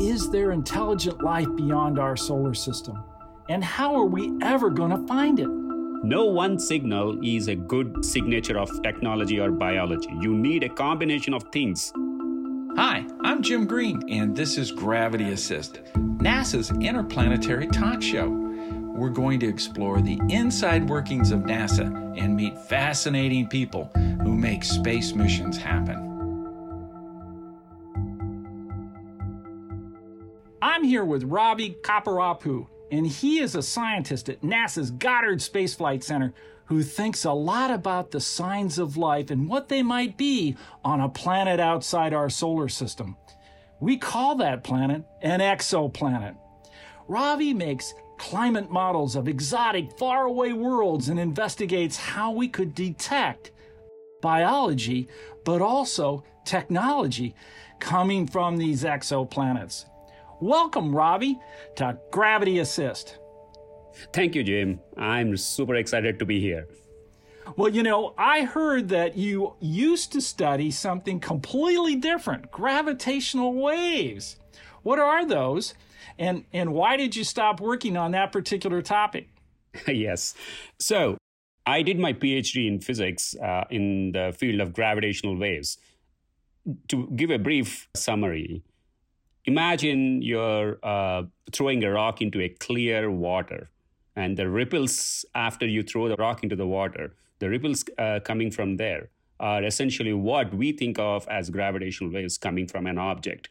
Is there intelligent life beyond our solar system? And how are we ever going to find it? No one signal is a good signature of technology or biology. You need a combination of things. Hi, I'm Jim Green, and this is Gravity Assist, NASA's interplanetary talk show. We're going to explore the inside workings of NASA and meet fascinating people who make space missions happen. Here with Ravi Kopparapu, and he is a scientist at NASA's Goddard Space Flight Center who thinks a lot about the signs of life and what they might be on a planet outside our solar system. We call that planet an exoplanet. Ravi makes climate models of exotic, faraway worlds and investigates how we could detect biology, but also technology coming from these exoplanets. Welcome, Ravi, to Gravity Assist. Thank you, Jim. I'm super excited to be here. Well, you know, I heard that you used to study something completely different gravitational waves. What are those? And, and why did you stop working on that particular topic? yes. So, I did my PhD in physics uh, in the field of gravitational waves. To give a brief summary, imagine you're uh, throwing a rock into a clear water and the ripples after you throw the rock into the water the ripples uh, coming from there are essentially what we think of as gravitational waves coming from an object.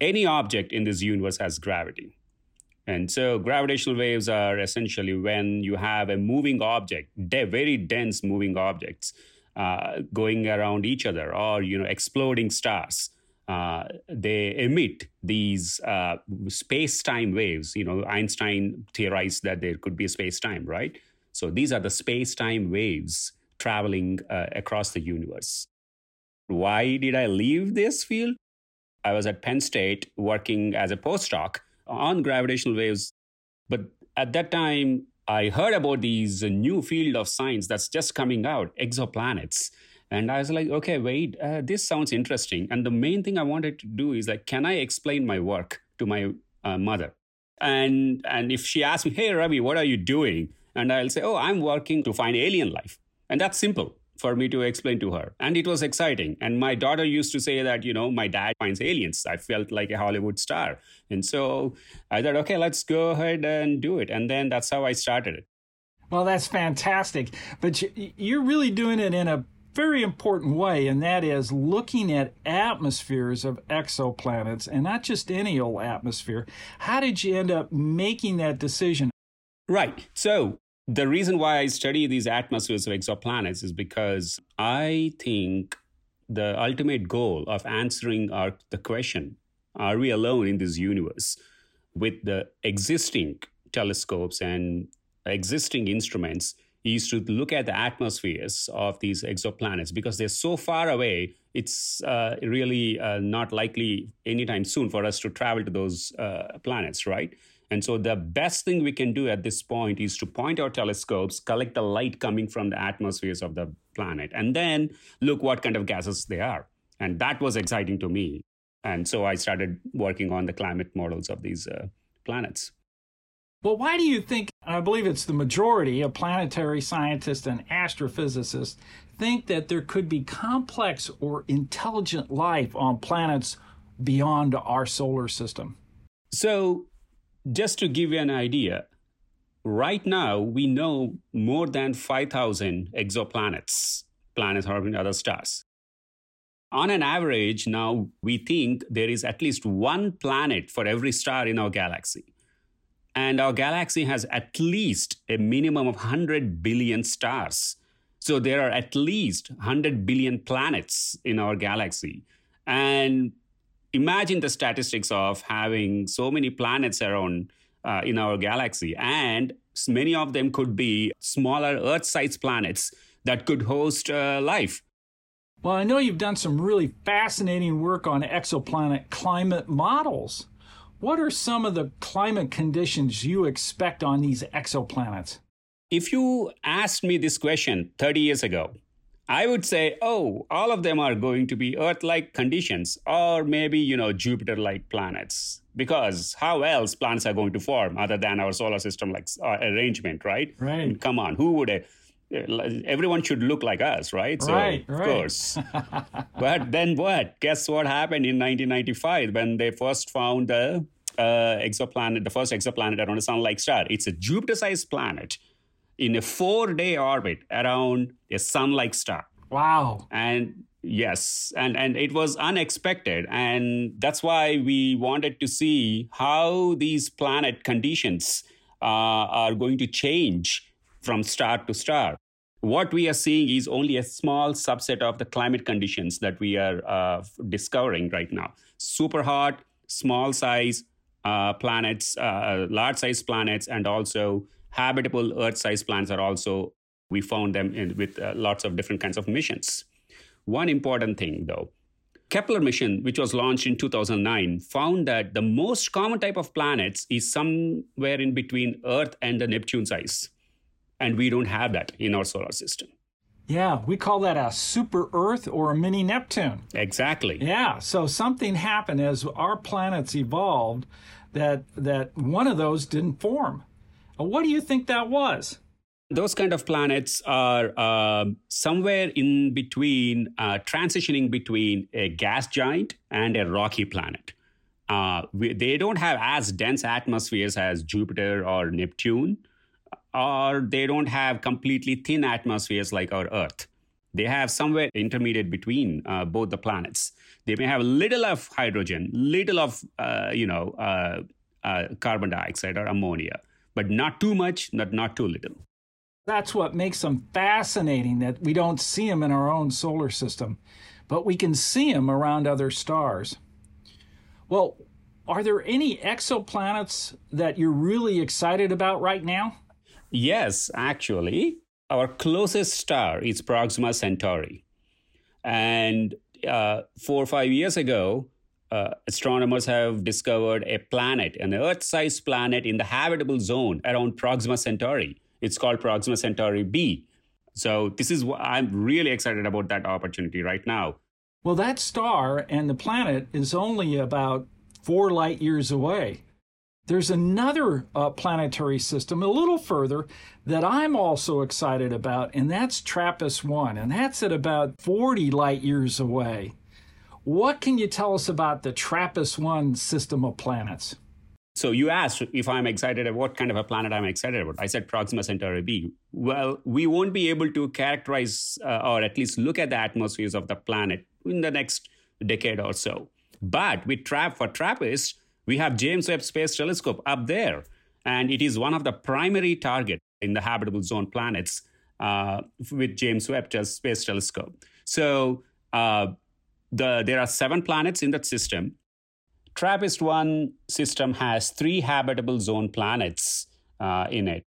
Any object in this universe has gravity. And so gravitational waves are essentially when you have a moving object de- very dense moving objects uh, going around each other or you know exploding stars uh, they emit these uh, space-time waves. You know, Einstein theorized that there could be space-time, right? So these are the space-time waves traveling uh, across the universe. Why did I leave this field? I was at Penn State working as a postdoc on gravitational waves, but at that time I heard about these new field of science that's just coming out, exoplanets and I was like, okay, wait, uh, this sounds interesting. And the main thing I wanted to do is like, can I explain my work to my uh, mother? And and if she asks me, hey Ravi, what are you doing? And I'll say, oh, I'm working to find alien life. And that's simple for me to explain to her. And it was exciting. And my daughter used to say that, you know, my dad finds aliens. I felt like a Hollywood star. And so I thought, okay, let's go ahead and do it. And then that's how I started it. Well, that's fantastic. But you're really doing it in a very important way, and that is looking at atmospheres of exoplanets and not just any old atmosphere. How did you end up making that decision? Right. So, the reason why I study these atmospheres of exoplanets is because I think the ultimate goal of answering our, the question are we alone in this universe with the existing telescopes and existing instruments is to look at the atmospheres of these exoplanets because they're so far away it's uh, really uh, not likely anytime soon for us to travel to those uh, planets right? And so the best thing we can do at this point is to point our telescopes collect the light coming from the atmospheres of the planet and then look what kind of gases they are. And that was exciting to me. And so i started working on the climate models of these uh, planets. Well, why do you think, I believe it's the majority of planetary scientists and astrophysicists, think that there could be complex or intelligent life on planets beyond our solar system? So, just to give you an idea, right now we know more than 5,000 exoplanets, planets orbiting other stars. On an average, now we think there is at least one planet for every star in our galaxy. And our galaxy has at least a minimum of 100 billion stars. So there are at least 100 billion planets in our galaxy. And imagine the statistics of having so many planets around uh, in our galaxy. And many of them could be smaller Earth sized planets that could host uh, life. Well, I know you've done some really fascinating work on exoplanet climate models. What are some of the climate conditions you expect on these exoplanets? If you asked me this question 30 years ago, I would say, oh, all of them are going to be Earth like conditions, or maybe, you know, Jupiter like planets. Because how else planets are going to form other than our solar system like uh, arrangement, right? Right. come on, who would. Uh, everyone should look like us, right? So, right, right. Of course. but then what? Guess what happened in 1995 when they first found the uh, exoplanet, the first exoplanet around a sun like star? It's a Jupiter sized planet in a four day orbit around a sun like star. Wow. And yes, and, and it was unexpected. And that's why we wanted to see how these planet conditions uh, are going to change from star to star. What we are seeing is only a small subset of the climate conditions that we are uh, discovering right now. Super hot, small size uh, planets, uh, large size planets, and also habitable Earth sized planets are also, we found them in, with uh, lots of different kinds of missions. One important thing, though, Kepler mission, which was launched in 2009, found that the most common type of planets is somewhere in between Earth and the Neptune size. And we don't have that in our solar system. Yeah, we call that a super Earth or a mini Neptune. Exactly. Yeah, so something happened as our planets evolved that that one of those didn't form. What do you think that was? Those kind of planets are uh, somewhere in between, uh, transitioning between a gas giant and a rocky planet. Uh, we, they don't have as dense atmospheres as Jupiter or Neptune, or they don't have completely thin atmospheres like our Earth. They have somewhere intermediate between uh, both the planets. They may have a little of hydrogen, little of uh, you know uh, carbon dioxide or ammonia but not too much, not, not too little. That's what makes them fascinating that we don't see them in our own solar system, but we can see them around other stars. Well, are there any exoplanets that you're really excited about right now? Yes, actually. Our closest star is Proxima Centauri. And uh, four or five years ago, uh, astronomers have discovered a planet, an Earth sized planet in the habitable zone around Proxima Centauri. It's called Proxima Centauri b. So, this is what I'm really excited about that opportunity right now. Well, that star and the planet is only about four light years away. There's another uh, planetary system a little further that I'm also excited about, and that's TRAPPIST 1, and that's at about 40 light years away. What can you tell us about the TRAPPIST 1 system of planets? So you asked if I'm excited about what kind of a planet I'm excited about. I said Proxima Centauri b. Well, we won't be able to characterize uh, or at least look at the atmospheres of the planet in the next decade or so. But with Trap for TRAPPIST, we have James Webb Space Telescope up there, and it is one of the primary target in the habitable zone planets uh, with James Webb Space Telescope. So uh, the, there are seven planets in that system. TRAPPIST 1 system has three habitable zone planets uh, in it.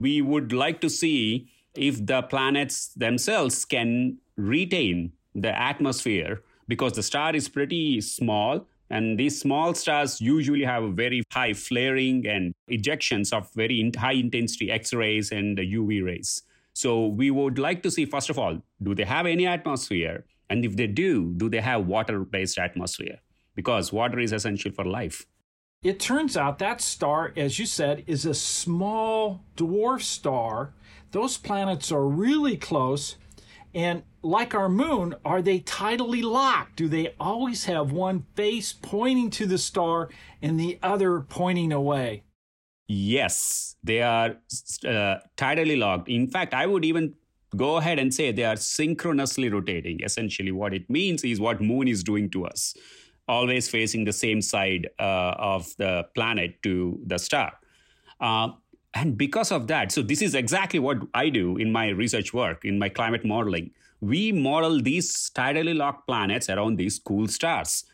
We would like to see if the planets themselves can retain the atmosphere because the star is pretty small and these small stars usually have a very high flaring and ejections of very high intensity X rays and UV rays. So, we would like to see, first of all, do they have any atmosphere? And if they do, do they have water based atmosphere? Because water is essential for life. It turns out that star, as you said, is a small dwarf star. Those planets are really close. And like our moon, are they tidally locked? Do they always have one face pointing to the star and the other pointing away? Yes, they are uh, tidally locked. In fact, I would even go ahead and say they are synchronously rotating. Essentially, what it means is what Moon is doing to us, always facing the same side uh, of the planet to the star. Uh, and because of that, so this is exactly what I do in my research work, in my climate modeling. We model these tidally locked planets around these cool stars.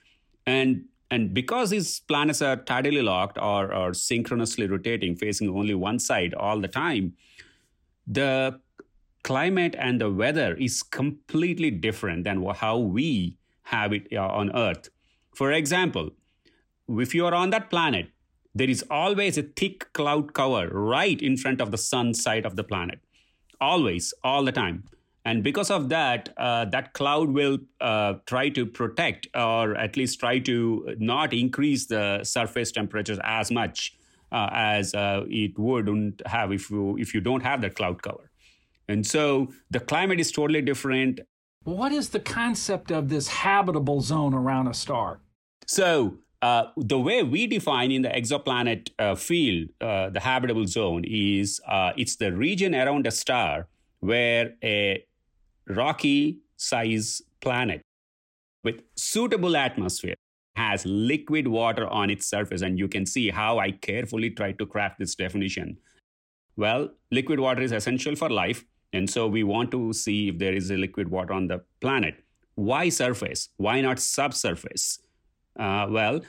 And and because these planets are tidally locked or, or synchronously rotating, facing only one side all the time, the climate and the weather is completely different than how we have it uh, on Earth. For example, if you are on that planet, there is always a thick cloud cover right in front of the sun side of the planet. Always, all the time. And because of that, uh, that cloud will uh, try to protect or at least try to not increase the surface temperatures as much uh, as uh, it wouldn't have if you, if you don't have that cloud cover. And so the climate is totally different. What is the concept of this habitable zone around a star? So uh, the way we define in the exoplanet uh, field uh, the habitable zone is uh, it's the region around a star where a rocky size planet with suitable atmosphere has liquid water on its surface. And you can see how i carefully tried to craft this definition. Well liquid water is essential for life. And so we want to see if there is a liquid water on the planet. Why surface? Why not subsurface uh, well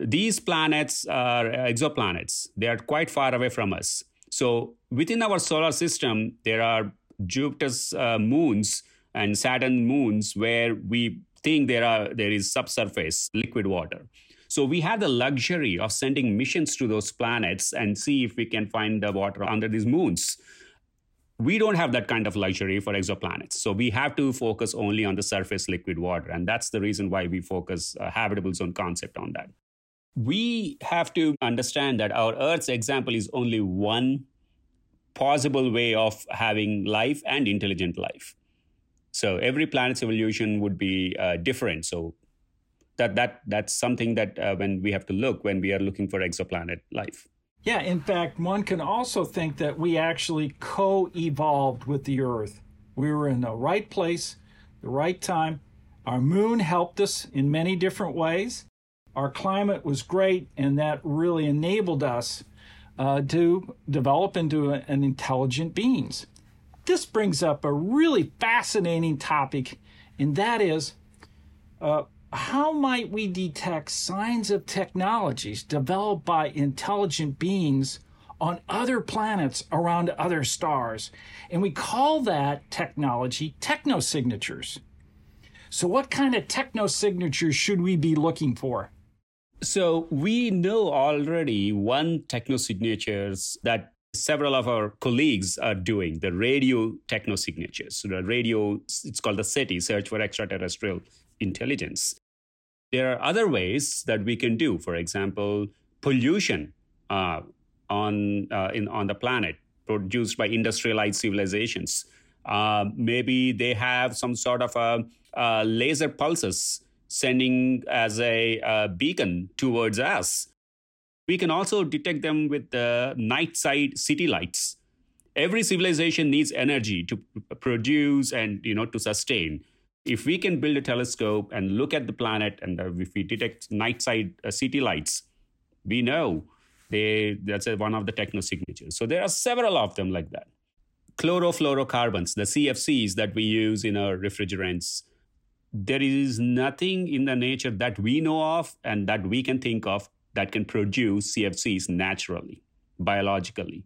these planets are exoplanets they are quite far away from us so within our solar system there are Jupiter's uh, moons and Saturn moons where we think there are there is subsurface liquid water. So we have the luxury of sending missions to those planets and see if we can find the water under these moons. We don't have that kind of luxury for exoplanets. So we have to focus only on the surface liquid water. And that's the reason why we focus a habitable zone concept on that. We have to understand that our Earth's example is only one possible way of having life and intelligent life. So every planet's evolution would be uh, different. So that that that's something that uh, when we have to look when we are looking for exoplanet life. Yeah, in fact, one can also think that we actually co-evolved with the Earth. We were in the right place, the right time. Our moon helped us in many different ways. Our climate was great, and that really enabled us uh, to develop into a, an intelligent beings. This brings up a really fascinating topic, and that is uh, how might we detect signs of technologies developed by intelligent beings on other planets around other stars? And we call that technology technosignatures. So, what kind of technosignatures should we be looking for? So we know already one technosignatures that several of our colleagues are doing the radio technosignatures. So the radio, it's called the SETI, Search for Extraterrestrial Intelligence. There are other ways that we can do. For example, pollution uh, on uh, in on the planet produced by industrialized civilizations. Uh, maybe they have some sort of a, a laser pulses sending as a uh, beacon towards us. We can also detect them with the night side city lights. Every civilization needs energy to produce and you know to sustain. If we can build a telescope and look at the planet, and uh, if we detect night side uh, city lights, we know they that's a, one of the techno signatures. So there are several of them like that. Chlorofluorocarbons, the CFCs that we use in our refrigerants, there is nothing in the nature that we know of and that we can think of that can produce CFCs naturally, biologically,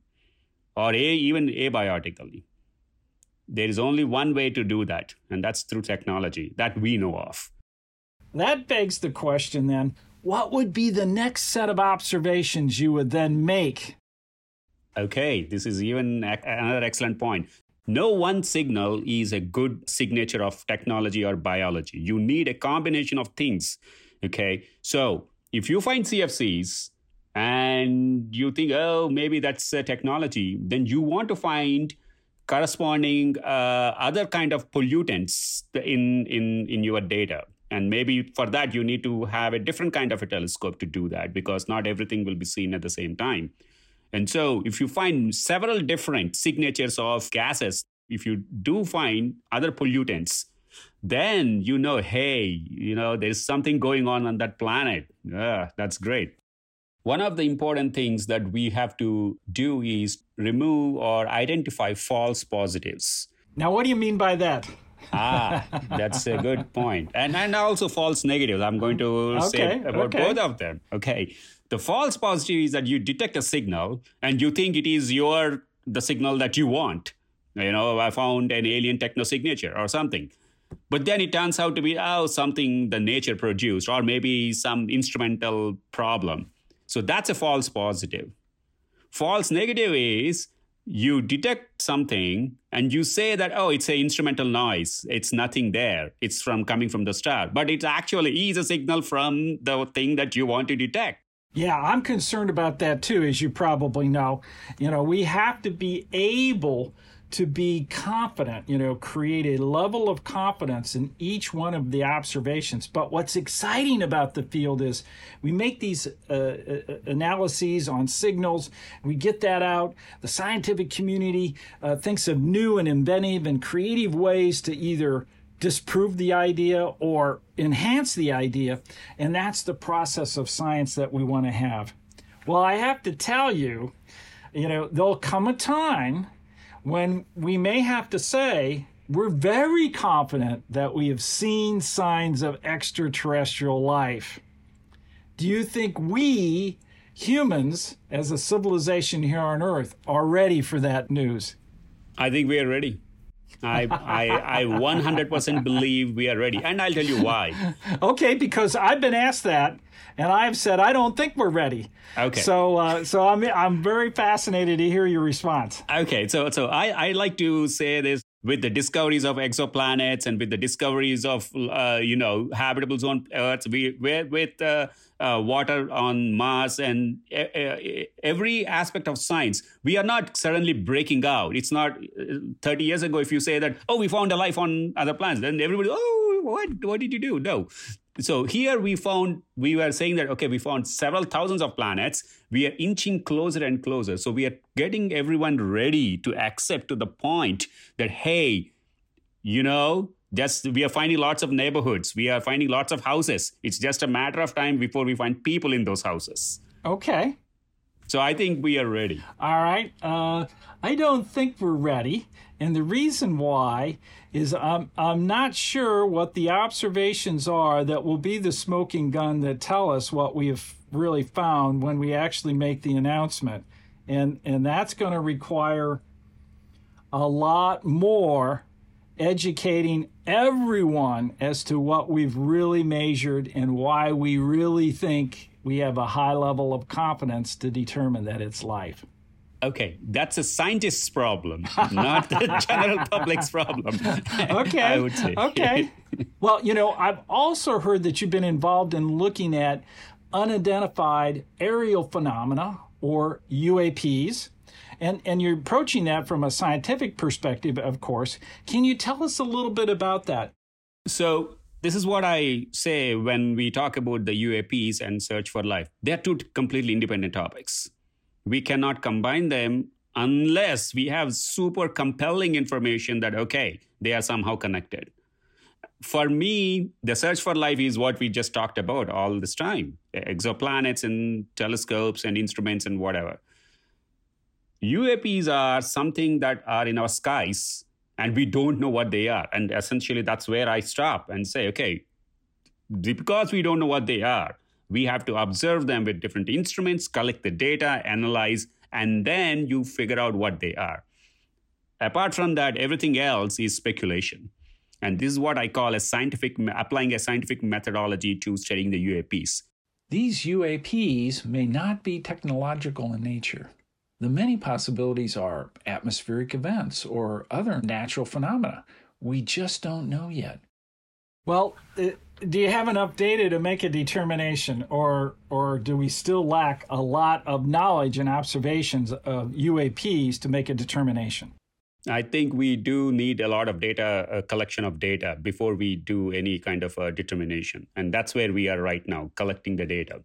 or a, even abiotically. There is only one way to do that, and that's through technology that we know of. That begs the question then what would be the next set of observations you would then make? Okay, this is even another excellent point. No one signal is a good signature of technology or biology. You need a combination of things. Okay. So if you find CFCs and you think, oh, maybe that's a technology, then you want to find corresponding uh, other kind of pollutants in, in, in your data. And maybe for that, you need to have a different kind of a telescope to do that because not everything will be seen at the same time. And so, if you find several different signatures of gases, if you do find other pollutants, then you know, hey, you know, there's something going on on that planet. Yeah, that's great. One of the important things that we have to do is remove or identify false positives. Now, what do you mean by that? ah, that's a good point. And and also false negatives. I'm going to okay, say about okay. both of them. Okay. The false positive is that you detect a signal and you think it is your the signal that you want. You know, I found an alien techno signature or something. But then it turns out to be oh something the nature produced or maybe some instrumental problem. So that's a false positive. False negative is you detect something and you say that oh it's a instrumental noise. It's nothing there. It's from coming from the star. But it actually is a signal from the thing that you want to detect yeah, I'm concerned about that too, as you probably know. You know, we have to be able to be confident, you know, create a level of confidence in each one of the observations. But what's exciting about the field is we make these uh, uh, analyses on signals, we get that out. The scientific community uh, thinks of new and inventive and creative ways to either disprove the idea or enhance the idea. And that's the process of science that we want to have. Well, I have to tell you, you know, there'll come a time when we may have to say, we're very confident that we have seen signs of extraterrestrial life. Do you think we, humans, as a civilization here on Earth, are ready for that news? I think we are ready. I, I, I 100% believe we are ready. And I'll tell you why. Okay, because I've been asked that and I've said I don't think we're ready. Okay. So uh, so I'm I'm very fascinated to hear your response. Okay. So so I I like to say this with the discoveries of exoplanets and with the discoveries of uh, you know habitable zone Earth, we with uh, uh, water on Mars and every aspect of science, we are not suddenly breaking out. It's not uh, 30 years ago if you say that oh we found a life on other planets, then everybody oh what what did you do? No, so here we found we were saying that okay we found several thousands of planets. We are inching closer and closer. So we are getting everyone ready to accept to the point that hey you know just we are finding lots of neighborhoods. We are finding lots of houses. It's just a matter of time before we find people in those houses. Okay. So i think we are ready. All right. Uh, i don't think we're ready and the reason why is I'm, I'm not sure what the observations are that will be the smoking gun that tell us what we have really found when we actually make the announcement. And, and that's going to require a lot more educating everyone as to what we've really measured and why we really think we have a high level of confidence to determine that it's life. Okay, that's a scientist's problem, not the general public's problem. Okay. I would say. Okay. well, you know, I've also heard that you've been involved in looking at unidentified aerial phenomena or UAPs. And, and you're approaching that from a scientific perspective, of course. Can you tell us a little bit about that? So, this is what I say when we talk about the UAPs and search for life. They're two completely independent topics we cannot combine them unless we have super compelling information that, okay, they are somehow connected. For me, the search for life is what we just talked about all this time exoplanets and telescopes and instruments and whatever. UAPs are something that are in our skies and we don't know what they are. And essentially, that's where I stop and say, okay, because we don't know what they are, we have to observe them with different instruments, collect the data, analyze, and then you figure out what they are. Apart from that, everything else is speculation. And this is what I call a scientific applying a scientific methodology to studying the UAPs. These UAPs may not be technological in nature. The many possibilities are atmospheric events or other natural phenomena. We just don't know yet. Well, it, do you have enough data to make a determination, or or do we still lack a lot of knowledge and observations of UAPs to make a determination? I think we do need a lot of data, a collection of data before we do any kind of a determination. And that's where we are right now, collecting the data.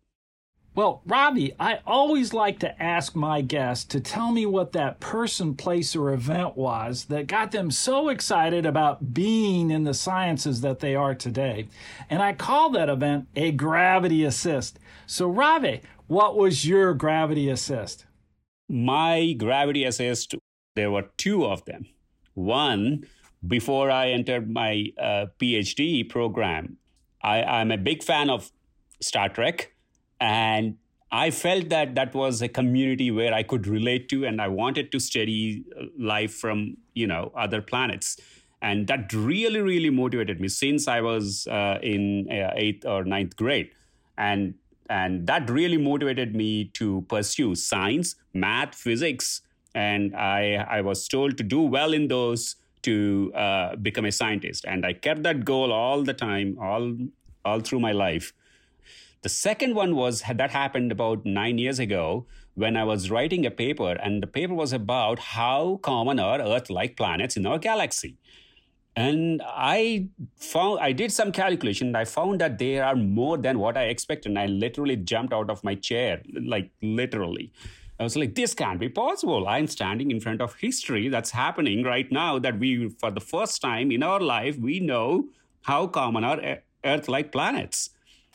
Well, Ravi, I always like to ask my guests to tell me what that person, place, or event was that got them so excited about being in the sciences that they are today. And I call that event a gravity assist. So, Ravi, what was your gravity assist? My gravity assist, there were two of them. One, before I entered my uh, PhD program, I, I'm a big fan of Star Trek and I felt that that was a community where I could relate to, and I wanted to study uh, life from you know other planets, and that really really motivated me since I was uh, in uh, eighth or ninth grade, and and that really motivated me to pursue science, math, physics, and I, I was told to do well in those to uh, become a scientist. And I kept that goal all the time, all, all through my life. The second one was that happened about nine years ago when I was writing a paper, and the paper was about how common are Earth like planets in our galaxy. And I found, I did some calculation. I found that there are more than what I expected. And I literally jumped out of my chair, like literally. I was like, this can't be possible. I'm standing in front of history that's happening right now that we, for the first time in our life, we know how common are Earth like planets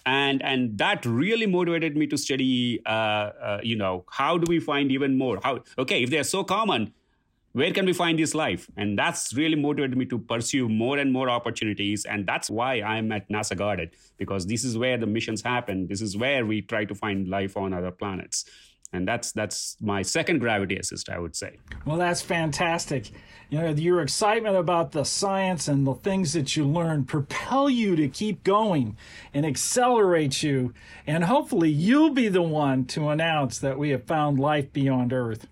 and and that really motivated me to study uh, uh, you know how do we find even more? How okay if they're so common where can we find this life? And that's really motivated me to pursue more and more opportunities. And that's why i'm at nasa Goddard because this is where the missions happen. This is where we try to find life on other planets and that's that's my second gravity assist i would say. Well that's fantastic. You know your excitement about the science and the things that you learn propel you to keep going and accelerate you. And hopefully you'll be the one to announce that we have found life beyond earth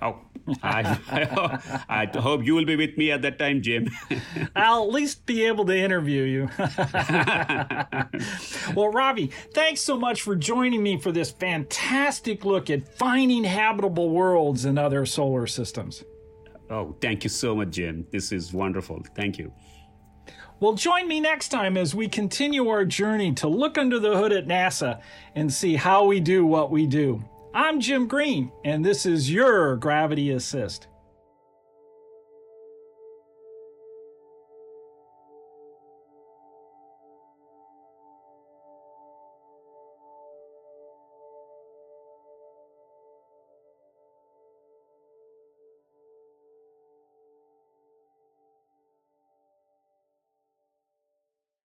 oh I, I, I, hope you will be with me at that time, Jim. I'll at least be able to interview you. well, Ravi, thanks so much for joining me for this fantastic look at finding habitable worlds in other solar systems. Oh, thank you so much, Jim. This is wonderful. Thank you. Well, join me next time as we continue our journey to look under the hood at NASA and see how we do what we do. I'm Jim Green, and this is your Gravity Assist.